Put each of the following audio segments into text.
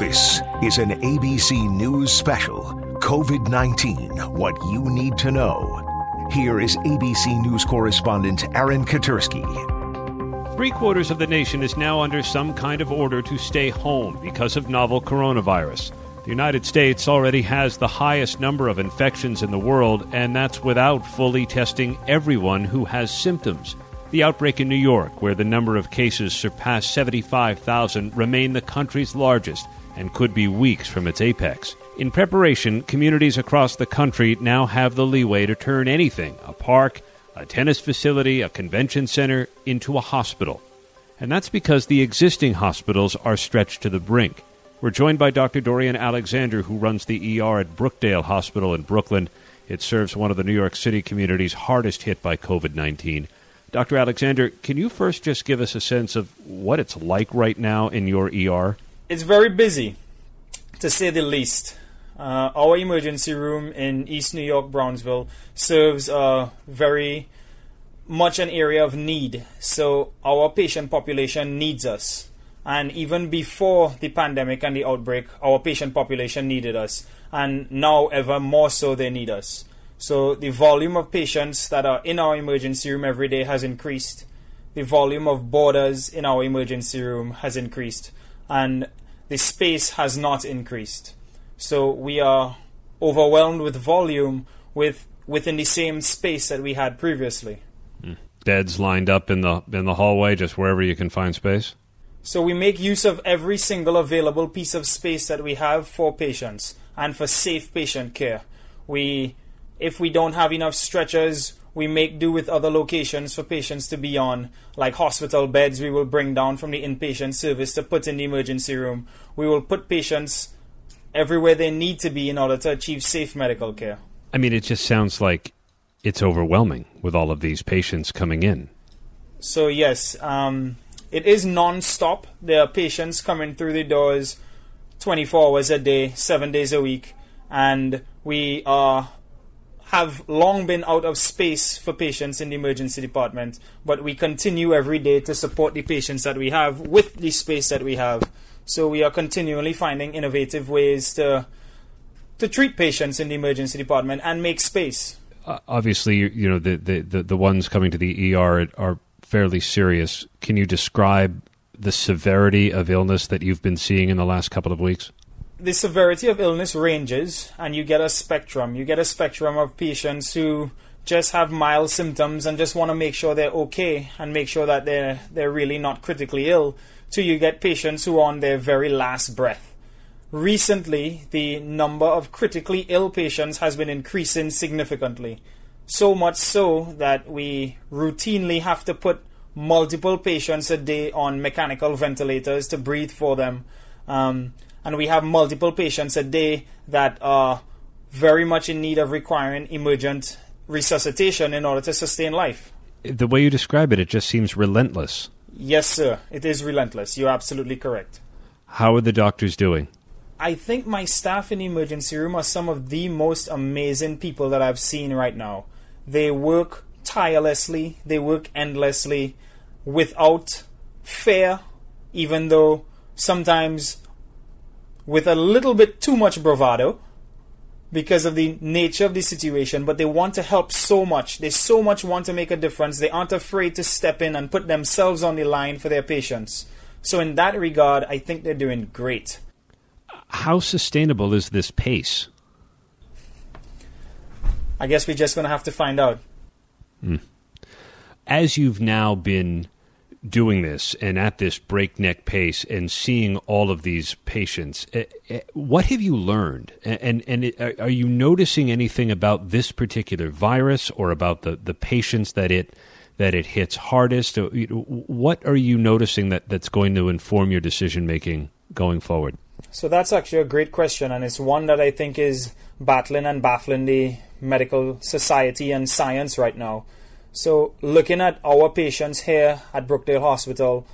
This is an ABC News special COVID 19 What You Need to Know. Here is ABC News correspondent Aaron Katersky. Three quarters of the nation is now under some kind of order to stay home because of novel coronavirus. The United States already has the highest number of infections in the world, and that's without fully testing everyone who has symptoms. The outbreak in New York, where the number of cases surpassed 75,000, remain the country's largest and could be weeks from its apex. In preparation, communities across the country now have the leeway to turn anything a park, a tennis facility, a convention center into a hospital. And that's because the existing hospitals are stretched to the brink. We're joined by Dr. Dorian Alexander, who runs the ER at Brookdale Hospital in Brooklyn. It serves one of the New York City communities hardest hit by COVID 19. Dr. Alexander, can you first just give us a sense of what it's like right now in your ER? It's very busy, to say the least. Uh, our emergency room in East New York, Brownsville, serves a very much an area of need. So our patient population needs us. And even before the pandemic and the outbreak, our patient population needed us. And now, ever more so, they need us. So, the volume of patients that are in our emergency room every day has increased. The volume of boarders in our emergency room has increased. And the space has not increased. So, we are overwhelmed with volume with, within the same space that we had previously. Hmm. Beds lined up in the in the hallway, just wherever you can find space. So we make use of every single available piece of space that we have for patients and for safe patient care. We, if we don't have enough stretchers, we make do with other locations for patients to be on, like hospital beds. We will bring down from the inpatient service to put in the emergency room. We will put patients everywhere they need to be in order to achieve safe medical care. I mean, it just sounds like it's overwhelming with all of these patients coming in. So yes, um, it is non-stop. There are patients coming through the doors 24 hours a day, seven days a week, and we are have long been out of space for patients in the emergency department, but we continue every day to support the patients that we have with the space that we have. So we are continually finding innovative ways to to treat patients in the emergency department and make space. Uh, obviously, you know the, the, the, the ones coming to the ER are fairly serious. Can you describe the severity of illness that you've been seeing in the last couple of weeks? The severity of illness ranges, and you get a spectrum. You get a spectrum of patients who just have mild symptoms and just want to make sure they're okay and make sure that they're they're really not critically ill. To you get patients who are on their very last breath. Recently, the number of critically ill patients has been increasing significantly. So much so that we routinely have to put multiple patients a day on mechanical ventilators to breathe for them. Um, and we have multiple patients a day that are very much in need of requiring emergent resuscitation in order to sustain life. The way you describe it, it just seems relentless. Yes, sir. It is relentless. You're absolutely correct. How are the doctors doing? I think my staff in the emergency room are some of the most amazing people that I've seen right now. They work tirelessly, they work endlessly without fear, even though sometimes with a little bit too much bravado because of the nature of the situation, but they want to help so much. They so much want to make a difference. They aren't afraid to step in and put themselves on the line for their patients. So, in that regard, I think they're doing great. How sustainable is this pace? I guess we're just going to have to find out. Mm. As you've now been doing this and at this breakneck pace and seeing all of these patients, eh, eh, what have you learned? And and are you noticing anything about this particular virus or about the, the patients that it that it hits hardest? What are you noticing that, that's going to inform your decision making going forward? So that's actually a great question, and it's one that I think is battling and baffling the medical society and science right now. So, looking at our patients here at Brookdale Hospital,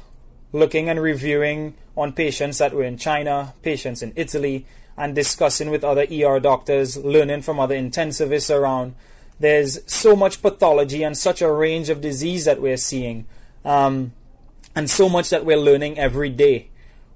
looking and reviewing on patients that were in China, patients in Italy, and discussing with other ER doctors, learning from other intensivists around. There's so much pathology and such a range of disease that we're seeing, um, and so much that we're learning every day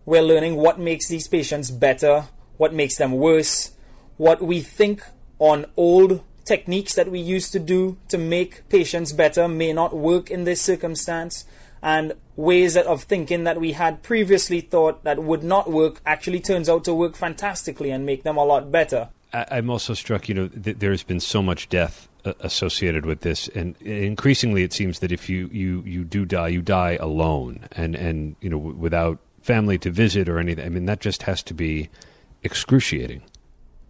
We're learning what makes these patients better, what makes them worse, what we think on old techniques that we used to do to make patients better may not work in this circumstance, and ways of thinking that we had previously thought that would not work actually turns out to work fantastically and make them a lot better. I'm also struck, you know, th- there's been so much death uh, associated with this, and increasingly it seems that if you, you, you do die, you die alone, and and you know without family to visit or anything. I mean, that just has to be excruciating.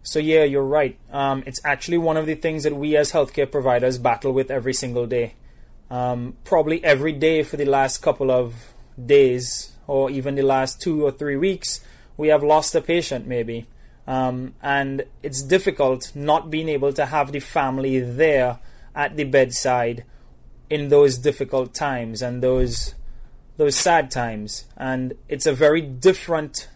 So yeah, you're right. Um, it's actually one of the things that we as healthcare providers battle with every single day. Um, probably every day for the last couple of days, or even the last two or three weeks, we have lost a patient maybe. Um, and it's difficult not being able to have the family there at the bedside in those difficult times and those those sad times. And it's a very different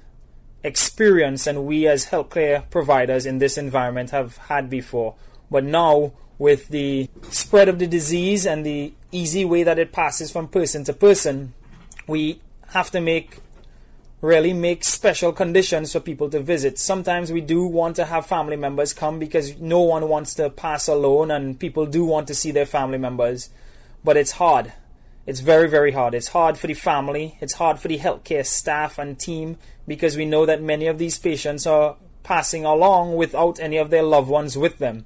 experience and we as healthcare providers in this environment have had before. But now with the spread of the disease and the easy way that it passes from person to person, we have to make really make special conditions for people to visit. Sometimes we do want to have family members come because no one wants to pass alone and people do want to see their family members. But it's hard. It's very, very hard. It's hard for the family. It's hard for the healthcare staff and team because we know that many of these patients are passing along without any of their loved ones with them.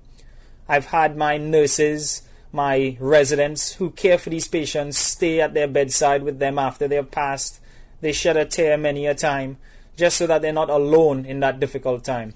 I've had my nurses, my residents who care for these patients stay at their bedside with them after they have passed they shed a tear many a time, just so that they're not alone in that difficult time.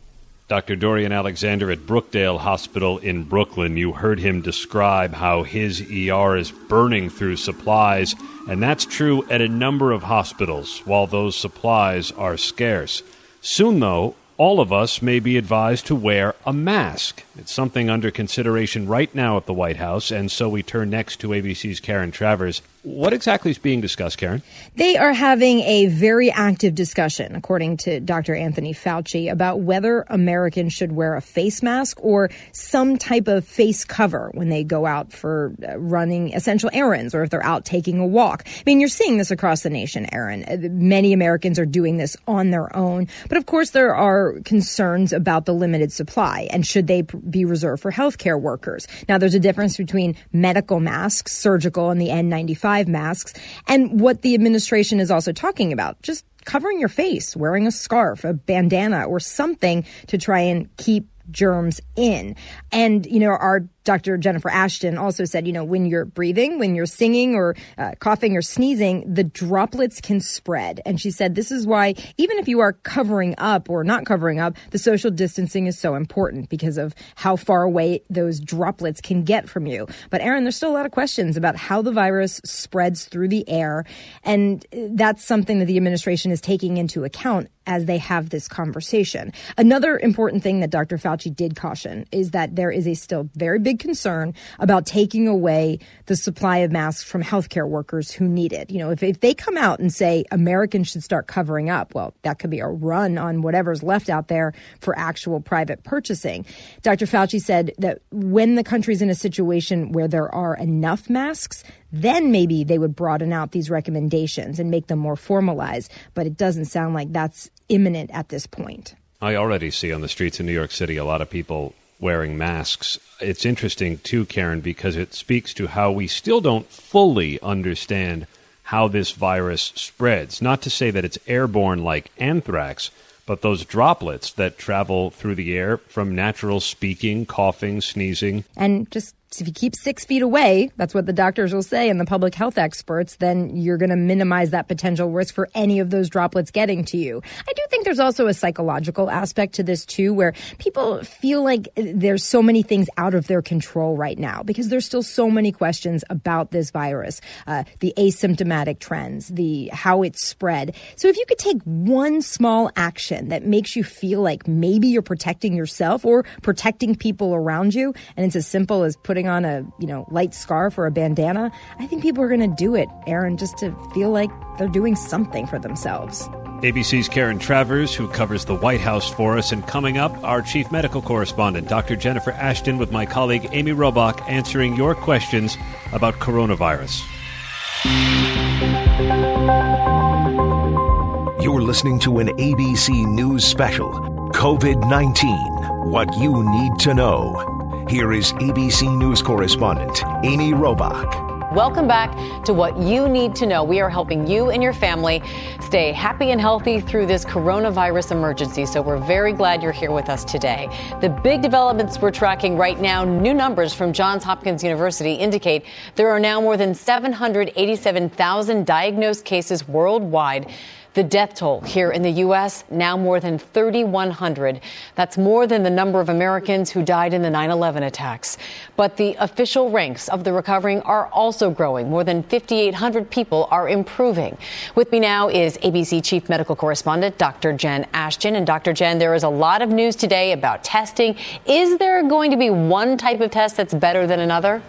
Dr. Dorian Alexander at Brookdale Hospital in Brooklyn. You heard him describe how his ER is burning through supplies, and that's true at a number of hospitals, while those supplies are scarce. Soon, though, all of us may be advised to wear a mask. It's something under consideration right now at the White House, and so we turn next to ABC's Karen Travers. What exactly is being discussed, Karen? They are having a very active discussion, according to Dr. Anthony Fauci, about whether Americans should wear a face mask or some type of face cover when they go out for uh, running essential errands or if they're out taking a walk. I mean, you're seeing this across the nation, Aaron. Uh, many Americans are doing this on their own. But of course, there are concerns about the limited supply and should they be reserved for healthcare workers. Now, there's a difference between medical masks, surgical, and the N95 masks. And what the administration is also talking about, just covering your face, wearing a scarf, a bandana, or something to try and keep germs in. And, you know, our Dr. Jennifer Ashton also said, you know, when you're breathing, when you're singing or uh, coughing or sneezing, the droplets can spread. And she said, this is why even if you are covering up or not covering up, the social distancing is so important because of how far away those droplets can get from you. But Aaron, there's still a lot of questions about how the virus spreads through the air. And that's something that the administration is taking into account as they have this conversation. Another important thing that Dr. Fauci did caution is that there is a still very big big concern about taking away the supply of masks from healthcare workers who need it. You know, if, if they come out and say Americans should start covering up, well, that could be a run on whatever's left out there for actual private purchasing. Dr. Fauci said that when the country's in a situation where there are enough masks, then maybe they would broaden out these recommendations and make them more formalized. But it doesn't sound like that's imminent at this point. I already see on the streets in New York City a lot of people wearing masks. It's interesting, too, Karen, because it speaks to how we still don't fully understand how this virus spreads. Not to say that it's airborne like anthrax, but those droplets that travel through the air from natural speaking, coughing, sneezing. And just if you keep six feet away, that's what the doctors will say and the public health experts, then you're going to minimize that potential risk for any of those droplets getting to you. I do think there's also a psychological aspect to this too, where people feel like there's so many things out of their control right now because there's still so many questions about this virus, uh, the asymptomatic trends, the how it's spread. So if you could take one small action that makes you feel like maybe you're protecting yourself or protecting people around you, and it's as simple as putting putting on a, you know, light scarf or a bandana, I think people are going to do it, Aaron, just to feel like they're doing something for themselves. ABC's Karen Travers, who covers the White House for us. And coming up, our chief medical correspondent, Dr. Jennifer Ashton, with my colleague Amy Robach, answering your questions about coronavirus. You're listening to an ABC News special COVID 19 What You Need to Know. Here is ABC News correspondent Amy Robach. Welcome back to what you need to know. We are helping you and your family stay happy and healthy through this coronavirus emergency. So we're very glad you're here with us today. The big developments we're tracking right now, new numbers from Johns Hopkins University indicate there are now more than 787,000 diagnosed cases worldwide. The death toll here in the U.S. now more than 3,100. That's more than the number of Americans who died in the 9 11 attacks. But the official ranks of the recovering are also growing. More than 5,800 people are improving. With me now is ABC Chief Medical Correspondent Dr. Jen Ashton. And Dr. Jen, there is a lot of news today about testing. Is there going to be one type of test that's better than another?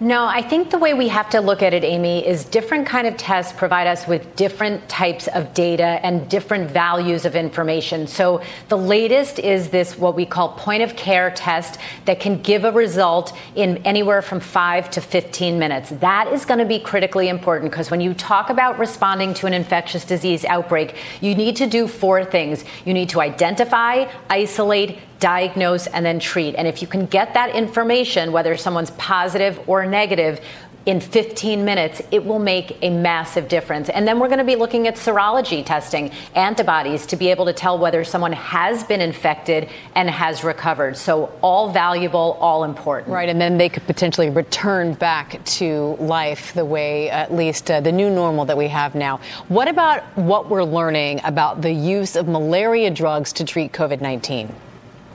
No, I think the way we have to look at it, Amy, is different kind of tests provide us with different types of data and different values of information. So the latest is this what we call point of care test that can give a result in anywhere from 5 to 15 minutes. That is going to be critically important because when you talk about responding to an infectious disease outbreak, you need to do four things. You need to identify, isolate, diagnose, and then treat. And if you can get that information, whether someone's positive or negative, in 15 minutes, it will make a massive difference. And then we're going to be looking at serology testing, antibodies, to be able to tell whether someone has been infected and has recovered. So, all valuable, all important. Right. And then they could potentially return back to life the way, at least, uh, the new normal that we have now. What about what we're learning about the use of malaria drugs to treat COVID 19?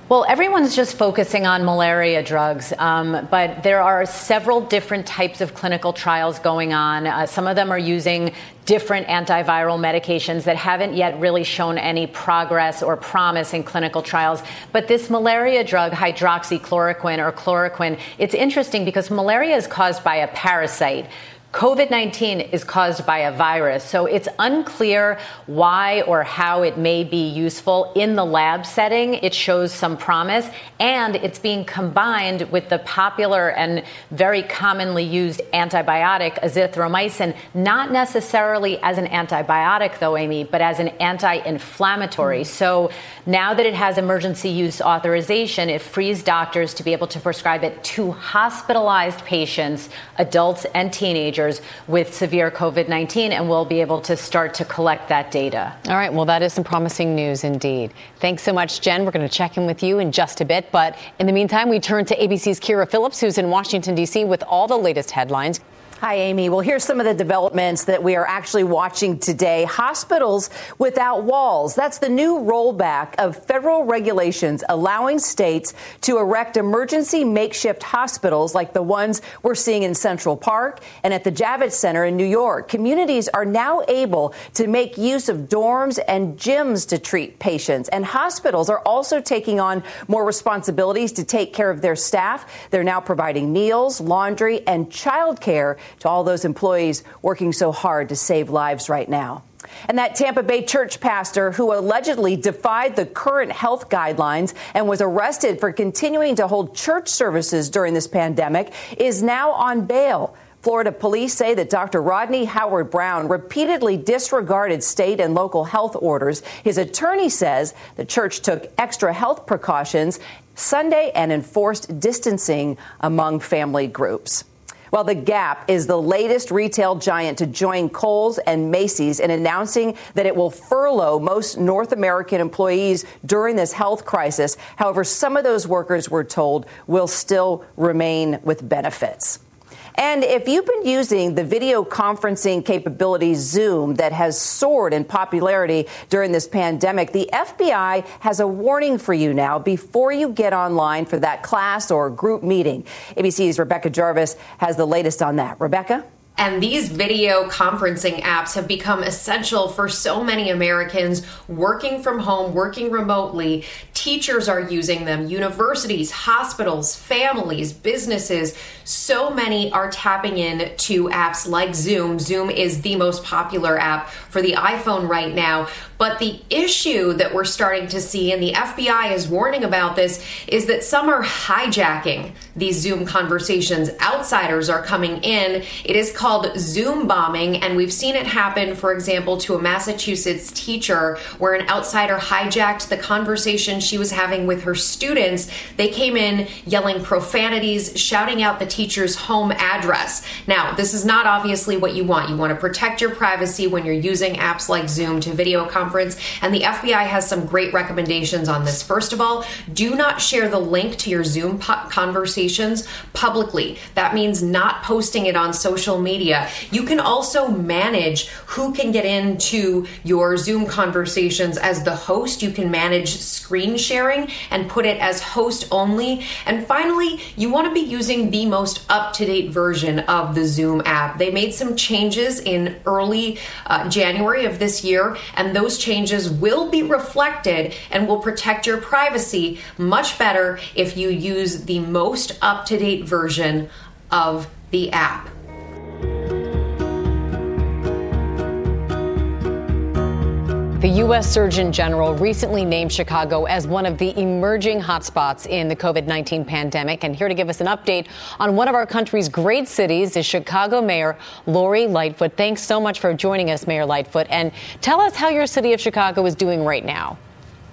Well, everyone's just focusing on malaria drugs, um, but there are several different types of clinical trials going on. Uh, some of them are using different antiviral medications that haven't yet really shown any progress or promise in clinical trials. But this malaria drug, hydroxychloroquine or chloroquine, it's interesting because malaria is caused by a parasite. COVID 19 is caused by a virus, so it's unclear why or how it may be useful in the lab setting. It shows some promise, and it's being combined with the popular and very commonly used antibiotic azithromycin, not necessarily as an antibiotic, though, Amy, but as an anti inflammatory. Mm-hmm. So now that it has emergency use authorization, it frees doctors to be able to prescribe it to hospitalized patients, adults, and teenagers with severe COVID 19, and we'll be able to start to collect that data. All right. Well, that is some promising news indeed. Thanks so much, Jen. We're going to check in with you in just a bit. But in the meantime, we turn to ABC's Kyra Phillips, who's in Washington, D.C., with all the latest headlines. Hi, Amy. Well, here's some of the developments that we are actually watching today. Hospitals without walls. That's the new rollback of federal regulations allowing states to erect emergency makeshift hospitals like the ones we're seeing in Central Park and at the Javits Center in New York. Communities are now able to make use of dorms and gyms to treat patients. And hospitals are also taking on more responsibilities to take care of their staff. They're now providing meals, laundry, and child care to all those employees working so hard to save lives right now. And that Tampa Bay church pastor who allegedly defied the current health guidelines and was arrested for continuing to hold church services during this pandemic is now on bail. Florida police say that Dr. Rodney Howard Browne repeatedly disregarded state and local health orders. His attorney says the church took extra health precautions Sunday and enforced distancing among family groups. Well, The Gap is the latest retail giant to join Kohl's and Macy's in announcing that it will furlough most North American employees during this health crisis. However, some of those workers, we're told, will still remain with benefits. And if you've been using the video conferencing capability Zoom that has soared in popularity during this pandemic, the FBI has a warning for you now before you get online for that class or group meeting. ABC's Rebecca Jarvis has the latest on that. Rebecca? And these video conferencing apps have become essential for so many Americans working from home, working remotely. Teachers are using them, universities, hospitals, families, businesses. So many are tapping in to apps like Zoom. Zoom is the most popular app for the iPhone right now. But the issue that we're starting to see, and the FBI is warning about this, is that some are hijacking these Zoom conversations. Outsiders are coming in. It is called Zoom bombing, and we've seen it happen, for example, to a Massachusetts teacher where an outsider hijacked the conversation she was having with her students. They came in yelling profanities, shouting out the teacher's home address. Now, this is not obviously what you want. You want to protect your privacy when you're using apps like Zoom to video conference, and the FBI has some great recommendations on this. First of all, do not share the link to your Zoom conversations publicly. That means not posting it on social media. You can also manage who can get into your Zoom conversations as the host. You can manage screen sharing and put it as host only. And finally, you want to be using the most up to date version of the Zoom app. They made some changes in early uh, January of this year, and those changes will be reflected and will protect your privacy much better if you use the most up to date version of the app. The U.S. Surgeon General recently named Chicago as one of the emerging hotspots in the COVID 19 pandemic. And here to give us an update on one of our country's great cities is Chicago Mayor Lori Lightfoot. Thanks so much for joining us, Mayor Lightfoot. And tell us how your city of Chicago is doing right now.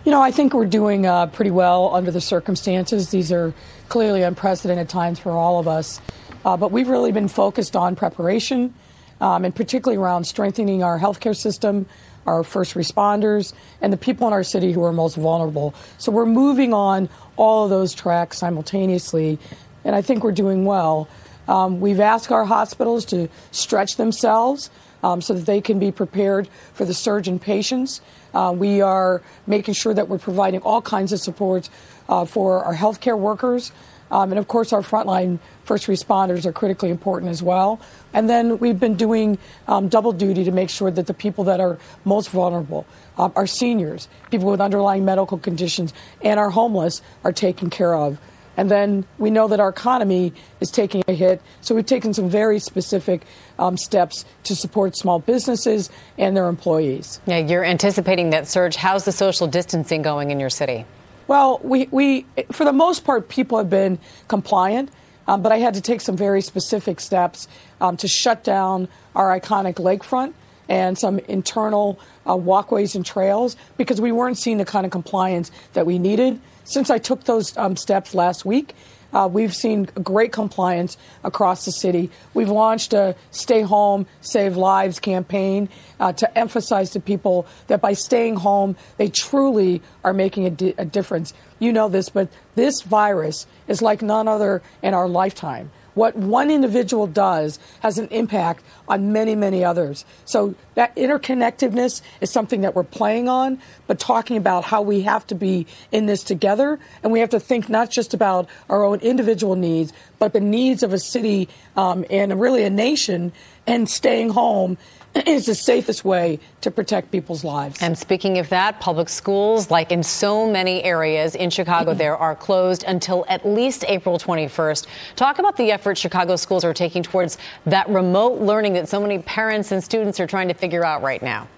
You know, I think we're doing uh, pretty well under the circumstances. These are clearly unprecedented times for all of us. Uh, but we've really been focused on preparation um, and particularly around strengthening our healthcare system, our first responders, and the people in our city who are most vulnerable. So we're moving on all of those tracks simultaneously, and I think we're doing well. Um, we've asked our hospitals to stretch themselves um, so that they can be prepared for the surge in patients. Uh, we are making sure that we're providing all kinds of support uh, for our healthcare workers. Um, and of course, our frontline first responders are critically important as well. And then we've been doing um, double duty to make sure that the people that are most vulnerable, uh, our seniors, people with underlying medical conditions, and our homeless are taken care of. And then we know that our economy is taking a hit. So we've taken some very specific um, steps to support small businesses and their employees. Yeah, you're anticipating that surge. How's the social distancing going in your city? Well, we, we for the most part, people have been compliant. Um, but I had to take some very specific steps um, to shut down our iconic lakefront and some internal uh, walkways and trails because we weren't seeing the kind of compliance that we needed. Since I took those um, steps last week, uh, we've seen great compliance across the city. We've launched a Stay Home, Save Lives campaign uh, to emphasize to people that by staying home, they truly are making a, di- a difference. You know this, but this virus is like none other in our lifetime what one individual does has an impact on many, many others. So that interconnectedness is something that we're playing on, but talking about how we have to be in this together. And we have to think not just about our own individual needs, but the needs of a city um, and really a nation and staying home is the safest way to protect people's lives. And speaking of that, public schools, like in so many areas in Chicago, there are closed until at least April 21st. Talk about the effort Chicago schools are taking towards that remote learning that so many parents and students are trying to figure out right now.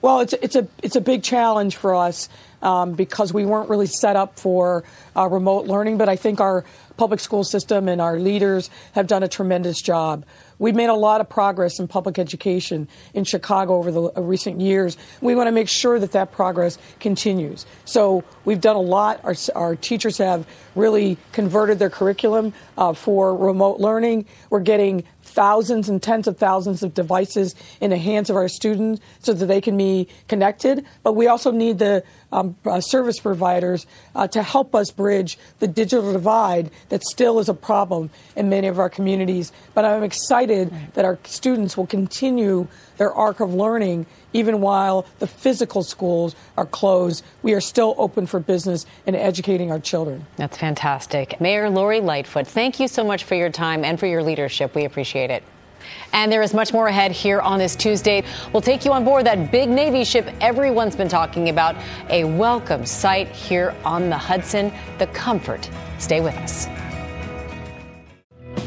Well, it's it's a it's a big challenge for us um, because we weren't really set up for uh, remote learning. But I think our public school system and our leaders have done a tremendous job. We've made a lot of progress in public education in Chicago over the uh, recent years. We want to make sure that that progress continues. So we've done a lot. Our, our teachers have really converted their curriculum uh, for remote learning. We're getting thousands and tens of thousands of devices in the hands of our students so that they can be connected. But we also need the um, uh, service providers uh, to help us bridge the digital divide that still is a problem in many of our communities. But I'm excited that our students will continue their arc of learning even while the physical schools are closed. We are still open for business and educating our children. That's fantastic. Mayor Lori Lightfoot, thank you so much for your time and for your leadership. We appreciate it. And there is much more ahead here on this Tuesday. We'll take you on board that big Navy ship everyone's been talking about. A welcome sight here on the Hudson, the Comfort. Stay with us.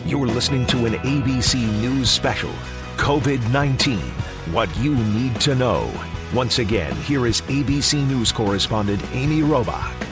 You're listening to an ABC News special COVID 19 What You Need to Know. Once again, here is ABC News correspondent Amy Robach.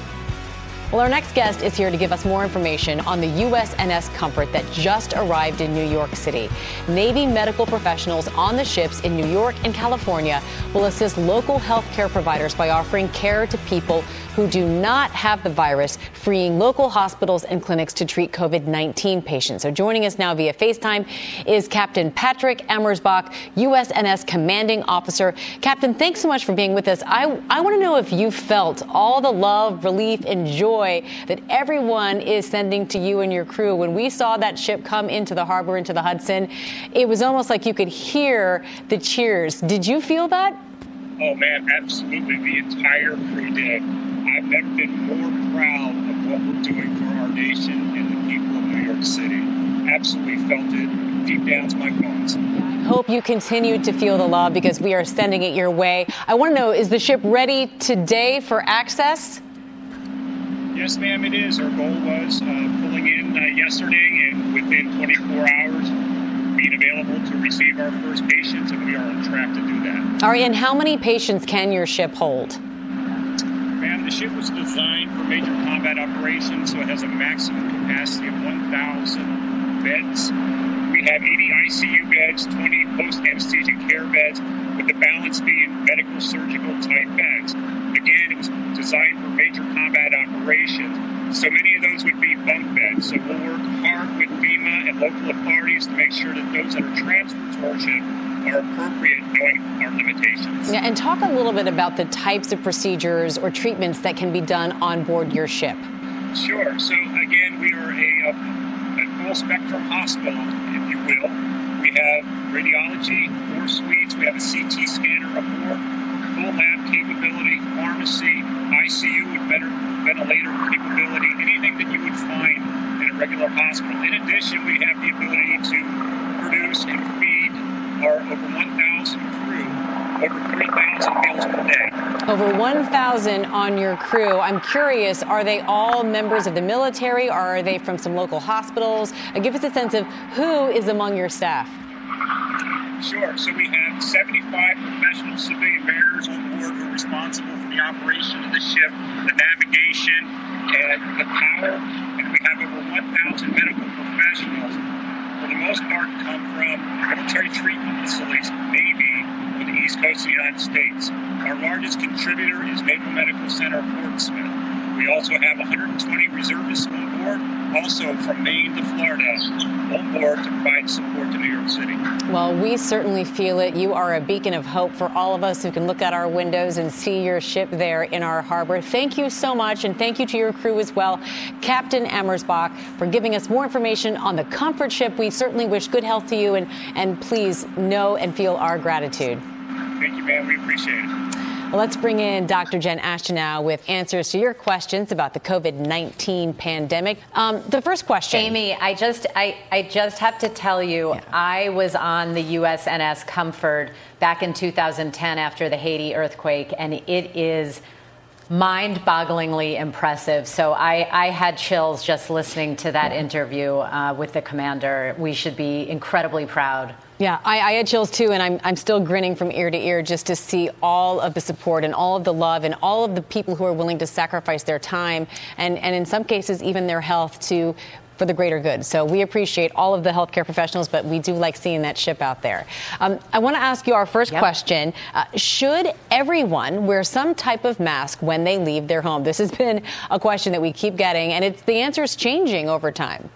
Well, our next guest is here to give us more information on the USNS Comfort that just arrived in New York City. Navy medical professionals on the ships in New York and California will assist local healthcare providers by offering care to people who do not have the virus, freeing local hospitals and clinics to treat COVID 19 patients. So joining us now via FaceTime is Captain Patrick Amersbach, USNS Commanding Officer. Captain, thanks so much for being with us. I, I want to know if you felt all the love, relief, and joy that everyone is sending to you and your crew. When we saw that ship come into the harbor, into the Hudson, it was almost like you could hear the cheers. Did you feel that? Oh man, absolutely. The entire crew did. I've never been more proud of what we're doing for our nation and the people of New York City. Absolutely felt it deep down to my bones. Hope you continue to feel the love because we are sending it your way. I want to know is the ship ready today for access? Yes, ma'am, it is. Our goal was uh, pulling in uh, yesterday and within 24 hours being available to receive our first patients, and we are on track to do that. All right, and how many patients can your ship hold? Ma'am, the ship was designed for major combat operations, so it has a maximum capacity of 1,000 beds. We have 80 ICU beds, 20 post anesthesia care beds, with the balance being medical surgical type beds. Again, it was designed for major combat operations, so many of those would be bunk beds. So we'll work hard with FEMA and local authorities to make sure that those that are transferred to our ship are appropriate knowing our limitations. Yeah, and talk a little bit about the types of procedures or treatments that can be done on board your ship. Sure. So again, we are a, a full spectrum hospital, if you will. We have radiology, four suites. We have a CT scanner aboard, full lab capability, pharmacy, ICU with better ventilator capability, anything that you would find in a regular hospital. In addition, we have the ability to produce and feed our over 1,000 crew over 3,000 meals per day. Over 1,000 on your crew. I'm curious, are they all members of the military or are they from some local hospitals? Give us a sense of who is among your staff. Sure. So we have 75 professional civilian mariners on board who are responsible for the operation of the ship, the navigation, and the power. And we have over 1,000 medical professionals, for the most part, come from military treatment facilities, Navy, on the East Coast of the United States. Our largest contributor is Naval Medical Center Portsmouth. We also have 120 reservists on board, also from Maine to Florida, on board to provide support to New York City. Well, we certainly feel it. You are a beacon of hope for all of us who can look out our windows and see your ship there in our harbor. Thank you so much, and thank you to your crew as well, Captain Amersbach, for giving us more information on the Comfort ship. We certainly wish good health to you, and, and please know and feel our gratitude. Thank you, man. We appreciate it. Well, let's bring in Dr. Jen Ashton now with answers to your questions about the COVID 19 pandemic. Um, the first question Amy, I just, I, I just have to tell you, yeah. I was on the USNS Comfort back in 2010 after the Haiti earthquake, and it is mind bogglingly impressive. So I, I, had chills just listening to that interview uh, with the commander. We should be incredibly proud. Yeah, I, I, had chills too, and I'm, I'm still grinning from ear to ear just to see all of the support and all of the love and all of the people who are willing to sacrifice their time and, and in some cases, even their health to for the greater good. So we appreciate all of the healthcare professionals, but we do like seeing that ship out there. Um, I want to ask you our first yep. question. Uh, should everyone wear some type of mask when they leave their home? This has been a question that we keep getting, and it's, the answer is changing over time.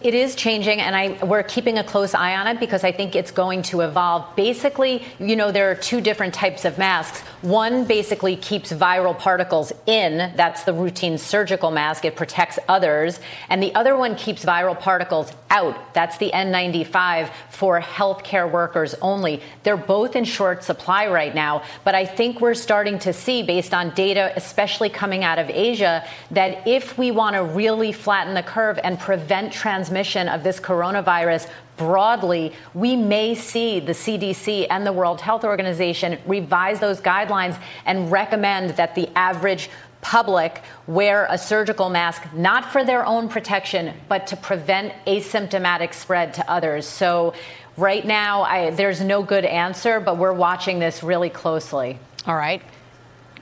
It is changing, and I, we're keeping a close eye on it because I think it's going to evolve. Basically, you know, there are two different types of masks. One basically keeps viral particles in, that's the routine surgical mask, it protects others. And the other one keeps viral particles out, that's the N95 for healthcare workers only. They're both in short supply right now, but I think we're starting to see, based on data, especially coming out of Asia, that if we want to really flatten the curve and prevent transmission, transmission of this coronavirus broadly, we may see the CDC and the World Health Organization revise those guidelines and recommend that the average public wear a surgical mask, not for their own protection, but to prevent asymptomatic spread to others. So, right now, I, there's no good answer, but we're watching this really closely. All right.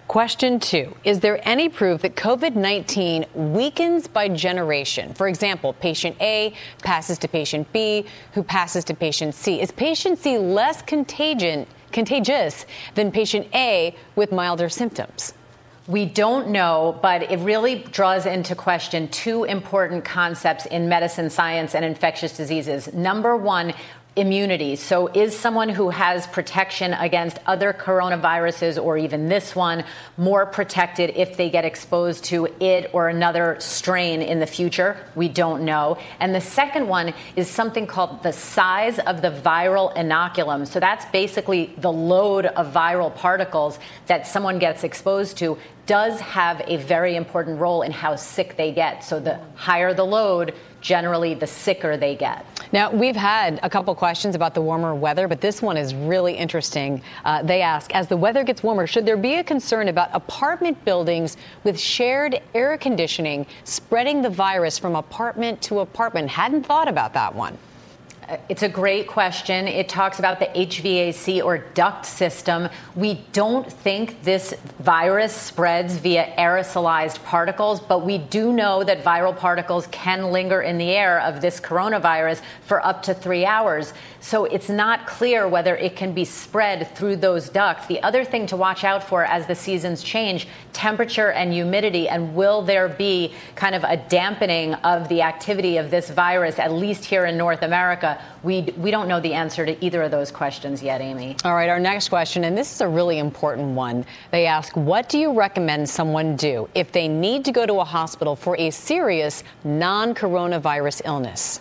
Question two Is there any proof that COVID 19 weakens by generation? For example, patient A passes to patient B, who passes to patient C. Is patient C less contagion, contagious than patient A with milder symptoms? We don't know, but it really draws into question two important concepts in medicine science and infectious diseases. Number one, immunity. So, is someone who has protection against other coronaviruses or even this one more protected if they get exposed to it or another strain in the future? We don't know. And the second one is something called the size of the viral inoculum. So, that's basically the load of viral particles that someone gets exposed to does have a very important role in how sick they get. So, the higher the load, generally the sicker they get. Now, we've had a couple questions about the warmer weather, but this one is really interesting. Uh, they ask As the weather gets warmer, should there be a concern about apartment buildings with shared air conditioning spreading the virus from apartment to apartment? Hadn't thought about that one. Uh, it's a great question. It talks about the HVAC or duct system. We don't think this virus spreads via aerosolized particles, but we do know that viral particles can linger in the air of this coronavirus for up to three hours. So it's not clear whether it can be spread through those ducts. The other thing to watch out for as the seasons change temperature and humidity, and will there be kind of a dampening of the activity of this virus, at least here in North America? We, we don't know the answer to either of those questions yet, Amy. All right, our next question, and this is a really important one. They ask, What do you recommend someone do if they need to go to a hospital for a serious non coronavirus illness?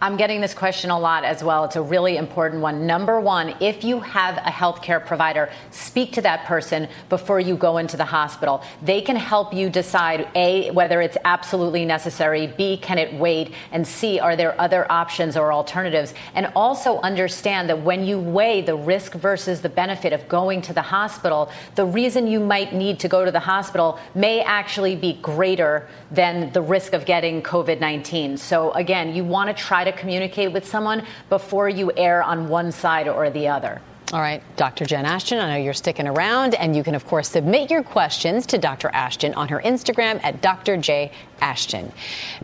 I'm getting this question a lot as well. It's a really important one. Number one, if you have a healthcare provider, speak to that person before you go into the hospital. They can help you decide A, whether it's absolutely necessary, B, can it wait, and C, are there other options or alternatives? And also understand that when you weigh the risk versus the benefit of going to the hospital, the reason you might need to go to the hospital may actually be greater than the risk of getting COVID 19. So, again, you want to try to communicate with someone before you err on one side or the other. All right, Dr. Jen Ashton, I know you're sticking around, and you can, of course, submit your questions to Dr. Ashton on her Instagram at Dr. J. Ashton.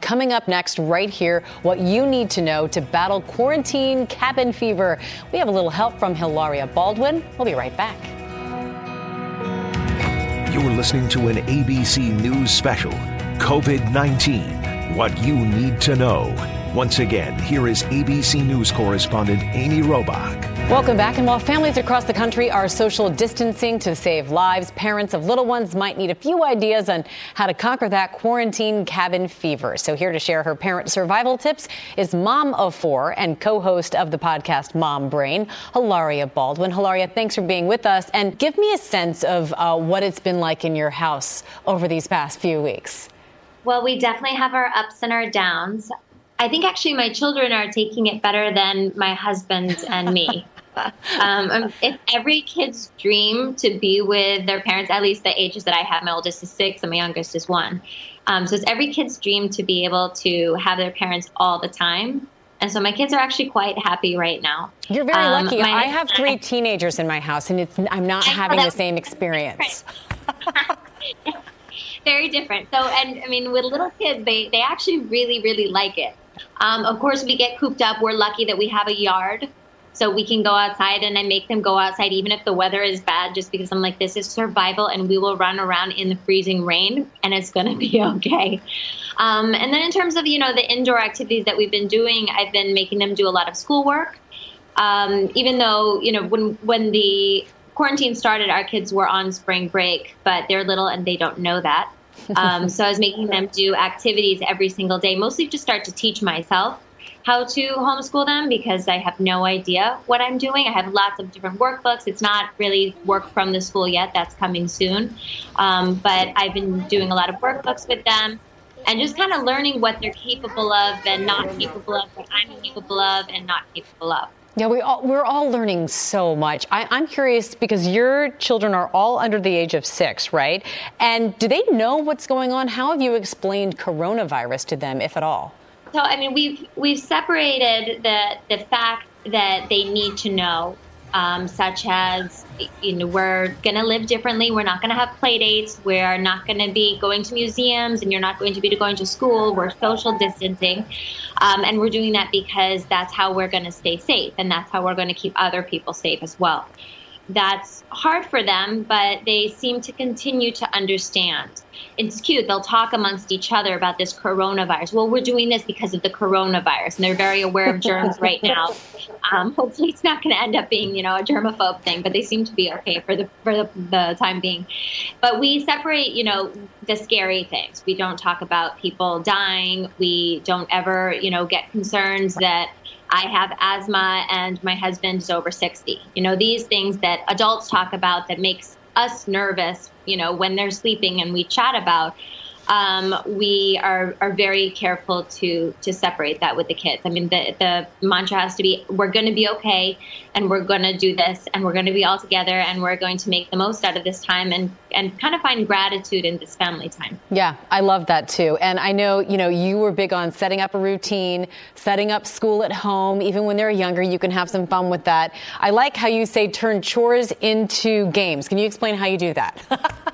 Coming up next, right here, what you need to know to battle quarantine cabin fever. We have a little help from Hilaria Baldwin. We'll be right back. You're listening to an ABC News special COVID 19 What You Need to Know. Once again, here is ABC News correspondent Amy Robach. Welcome back. And while families across the country are social distancing to save lives, parents of little ones might need a few ideas on how to conquer that quarantine cabin fever. So, here to share her parent survival tips is mom of four and co host of the podcast Mom Brain, Hilaria Baldwin. Hilaria, thanks for being with us. And give me a sense of uh, what it's been like in your house over these past few weeks. Well, we definitely have our ups and our downs. I think actually my children are taking it better than my husband and me. um, um, it's every kid's dream to be with their parents, at least the ages that I have. My oldest is six and my youngest is one. Um, so it's every kid's dream to be able to have their parents all the time. And so my kids are actually quite happy right now. You're very um, lucky. I have three teenagers in my house, and it's I'm not having the same experience. very different. So, and I mean, with little kids, they they actually really really like it. Um, of course, we get cooped up. We're lucky that we have a yard. So we can go outside and I make them go outside even if the weather is bad, just because I'm like, this is survival and we will run around in the freezing rain and it's going to be okay. Um, and then in terms of, you know, the indoor activities that we've been doing, I've been making them do a lot of schoolwork. Um, even though, you know, when, when the quarantine started, our kids were on spring break, but they're little and they don't know that. Um, so I was making them do activities every single day, mostly to start to teach myself how to homeschool them because I have no idea what I'm doing. I have lots of different workbooks. It's not really work from the school yet, that's coming soon. Um, but I've been doing a lot of workbooks with them and just kind of learning what they're capable of and not capable of, what I'm capable of and not capable of. Yeah, we all, we're all learning so much. I, I'm curious because your children are all under the age of six, right? And do they know what's going on? How have you explained coronavirus to them, if at all? So, I mean, we've we've separated the the fact that they need to know um, such as you know we're going to live differently. We're not going to have play dates. We're not going to be going to museums, and you're not going to be going to school. We're social distancing, um, and we're doing that because that's how we're going to stay safe, and that's how we're going to keep other people safe as well. That's hard for them, but they seem to continue to understand. It's cute. They'll talk amongst each other about this coronavirus. Well, we're doing this because of the coronavirus, and they're very aware of germs right now. Um, hopefully, it's not going to end up being, you know, a germaphobe thing, but they seem to be okay for the for the, the time being. But we separate, you know, the scary things. We don't talk about people dying. We don't ever, you know, get concerns that I have asthma and my husband is over 60. You know, these things that adults talk about that makes us nervous, you know, when they're sleeping and we chat about um, we are, are very careful to to separate that with the kids. I mean, the the mantra has to be: we're going to be okay, and we're going to do this, and we're going to be all together, and we're going to make the most out of this time, and and kind of find gratitude in this family time. Yeah, I love that too. And I know you know you were big on setting up a routine, setting up school at home. Even when they're younger, you can have some fun with that. I like how you say turn chores into games. Can you explain how you do that?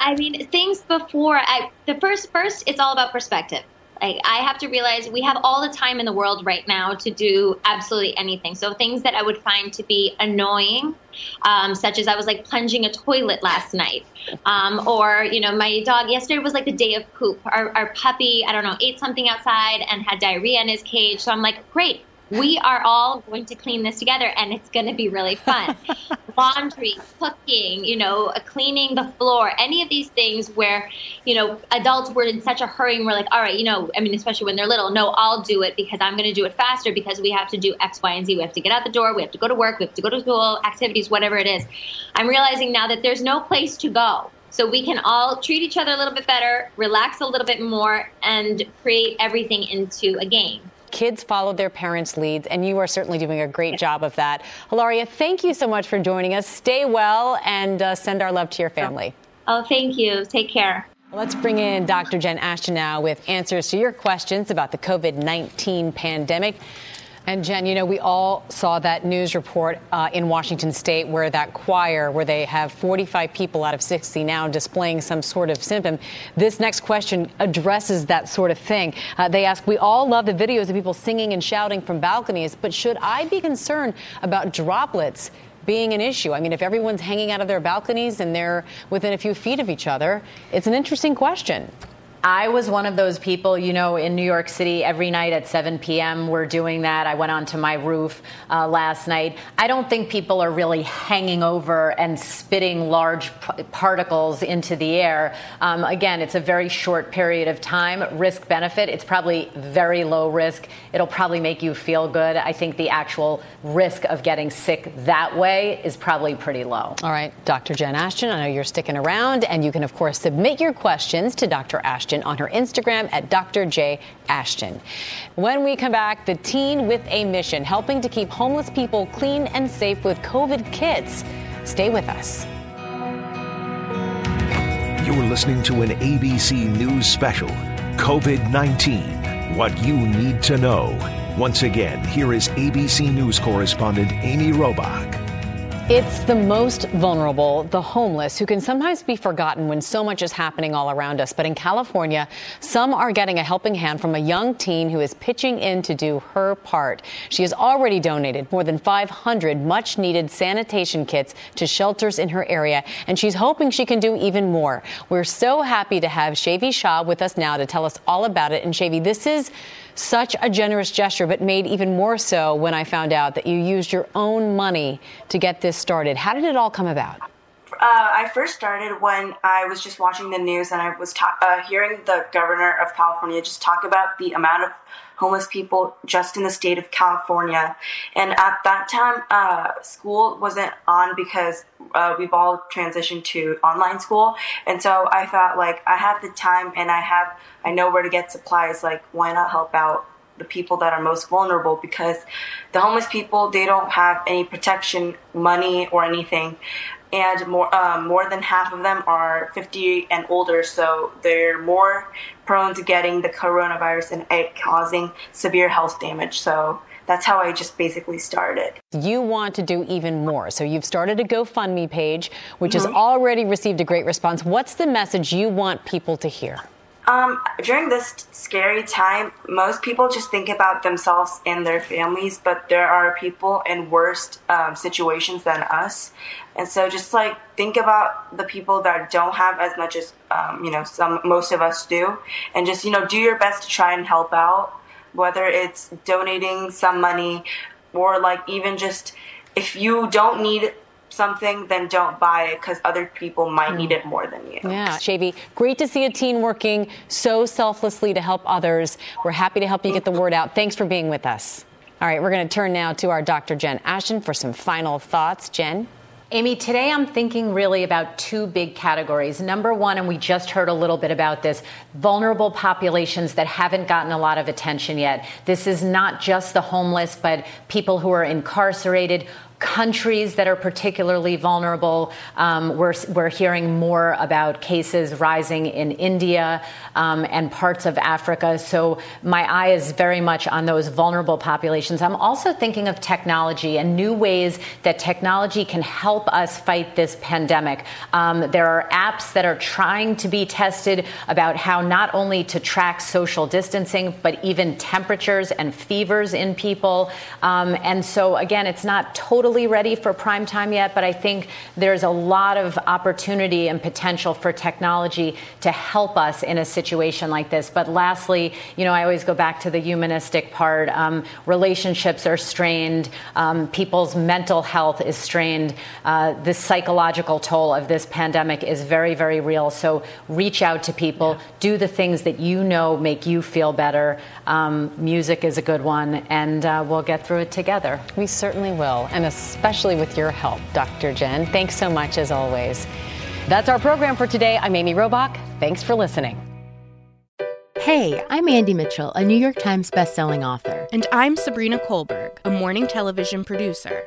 I mean, things before I the first first it's all about perspective. Like I have to realize we have all the time in the world right now to do absolutely anything. So things that I would find to be annoying, um, such as I was like plunging a toilet last night, um, or you know my dog yesterday was like the day of poop. Our, our puppy I don't know ate something outside and had diarrhea in his cage. So I'm like, great, we are all going to clean this together and it's going to be really fun. Laundry, cooking, you know, uh, cleaning the floor, any of these things where, you know, adults were in such a hurry and we're like, all right, you know, I mean, especially when they're little, no, I'll do it because I'm going to do it faster because we have to do X, Y, and Z. We have to get out the door, we have to go to work, we have to go to school, activities, whatever it is. I'm realizing now that there's no place to go. So we can all treat each other a little bit better, relax a little bit more, and create everything into a game kids followed their parents' leads, and you are certainly doing a great job of that. Hilaria, thank you so much for joining us. Stay well and uh, send our love to your family. Oh, thank you. Take care. Let's bring in Dr. Jen Ashton now with answers to your questions about the COVID 19 pandemic. And Jen, you know, we all saw that news report uh, in Washington state where that choir, where they have 45 people out of 60 now displaying some sort of symptom. This next question addresses that sort of thing. Uh, they ask, We all love the videos of people singing and shouting from balconies, but should I be concerned about droplets? being an issue. I mean, if everyone's hanging out of their balconies and they're within a few feet of each other, it's an interesting question. I was one of those people, you know, in New York City every night at 7 p.m. We're doing that. I went onto my roof uh, last night. I don't think people are really hanging over and spitting large p- particles into the air. Um, again, it's a very short period of time. Risk benefit, it's probably very low risk. It'll probably make you feel good. I think the actual risk of getting sick that way is probably pretty low. All right, Dr. Jen Ashton, I know you're sticking around, and you can, of course, submit your questions to Dr. Ashton Ashton on her Instagram at Dr. J. Ashton. When we come back, the teen with a mission, helping to keep homeless people clean and safe with COVID kits. Stay with us. You're listening to an ABC News special COVID 19 What You Need to Know. Once again, here is ABC News correspondent Amy Robach. It's the most vulnerable, the homeless, who can sometimes be forgotten when so much is happening all around us. But in California, some are getting a helping hand from a young teen who is pitching in to do her part. She has already donated more than 500 much needed sanitation kits to shelters in her area, and she's hoping she can do even more. We're so happy to have Shavi Shah with us now to tell us all about it. And Shavi, this is such a generous gesture, but made even more so when I found out that you used your own money to get this started. How did it all come about? Uh, I first started when I was just watching the news and I was ta- uh, hearing the governor of California just talk about the amount of homeless people just in the state of California. And at that time, uh, school wasn't on because uh, we've all transitioned to online school. And so I thought, like, I have the time and I have, I know where to get supplies. Like, why not help out the people that are most vulnerable because the homeless people they don't have any protection money or anything and more um, more than half of them are 50 and older, so they're more prone to getting the coronavirus and it causing severe health damage. So that's how I just basically started. You want to do even more. So you've started a GoFundMe page, which mm-hmm. has already received a great response. What's the message you want people to hear? Um, during this scary time, most people just think about themselves and their families, but there are people in worse um, situations than us. And so just like think about the people that don't have as much as, um, you know, some, most of us do. And just, you know, do your best to try and help out, whether it's donating some money or like even just if you don't need something, then don't buy it because other people might mm. need it more than you. Yeah. Shavi, great to see a teen working so selflessly to help others. We're happy to help you get the word out. Thanks for being with us. All right, we're going to turn now to our Dr. Jen Ashton for some final thoughts. Jen? Amy, today I'm thinking really about two big categories. Number one, and we just heard a little bit about this vulnerable populations that haven't gotten a lot of attention yet. This is not just the homeless, but people who are incarcerated, countries that are particularly vulnerable. Um, we're, we're hearing more about cases rising in India um, and parts of Africa. So my eye is very much on those vulnerable populations. I'm also thinking of technology and new ways that technology can help us fight this pandemic. Um, there are apps that are trying to be tested about how not only to track social distancing, but even temperatures and fevers in people. Um, and so, again, it's not totally totally ready for prime time yet, but I think there's a lot of opportunity and potential for technology to help us in a situation like this. But lastly, you know, I always go back to the humanistic part. Um, relationships are strained, um, people's mental health is strained. Uh, the psychological toll of this pandemic is very, very real. So reach out to people, do the things that you know make you feel better. Um, music is a good one, and uh, we'll get through it together. We certainly will. And a especially with your help, Dr. Jen. Thanks so much, as always. That's our program for today. I'm Amy Robach. Thanks for listening. Hey, I'm Andy Mitchell, a New York Times bestselling author. And I'm Sabrina Kohlberg, a morning television producer.